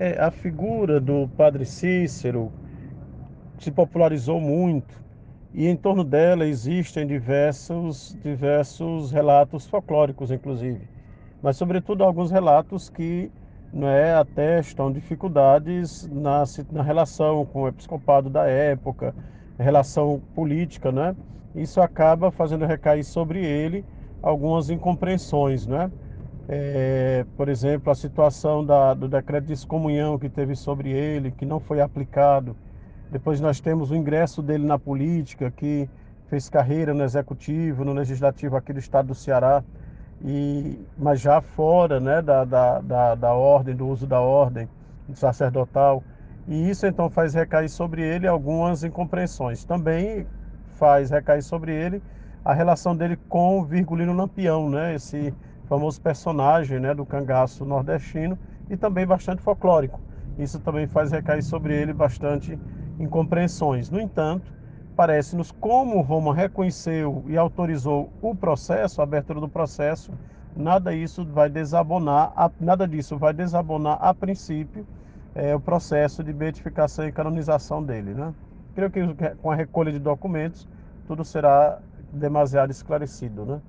É, a figura do padre Cícero se popularizou muito e em torno dela existem diversos, diversos relatos folclóricos, inclusive, mas sobretudo alguns relatos que né, atestam dificuldades na, na relação com o episcopado da época, relação política, né? Isso acaba fazendo recair sobre ele algumas incompreensões, né? É, por exemplo, a situação da, do decreto de excomunhão que teve sobre ele, que não foi aplicado. Depois nós temos o ingresso dele na política, que fez carreira no executivo, no legislativo aqui do estado do Ceará, e, mas já fora né, da, da, da, da ordem, do uso da ordem sacerdotal. E isso então faz recair sobre ele algumas incompreensões. Também faz recair sobre ele a relação dele com Virgulino Lampião, né? esse famoso personagem né, do cangaço nordestino e também bastante folclórico. Isso também faz recair sobre ele bastante incompreensões. No entanto, parece-nos como Roma reconheceu e autorizou o processo, a abertura do processo, nada isso vai desabonar, nada disso vai desabonar a princípio é, o processo de beatificação e canonização dele, né? Creio que com a recolha de documentos tudo será demasiado esclarecido, né?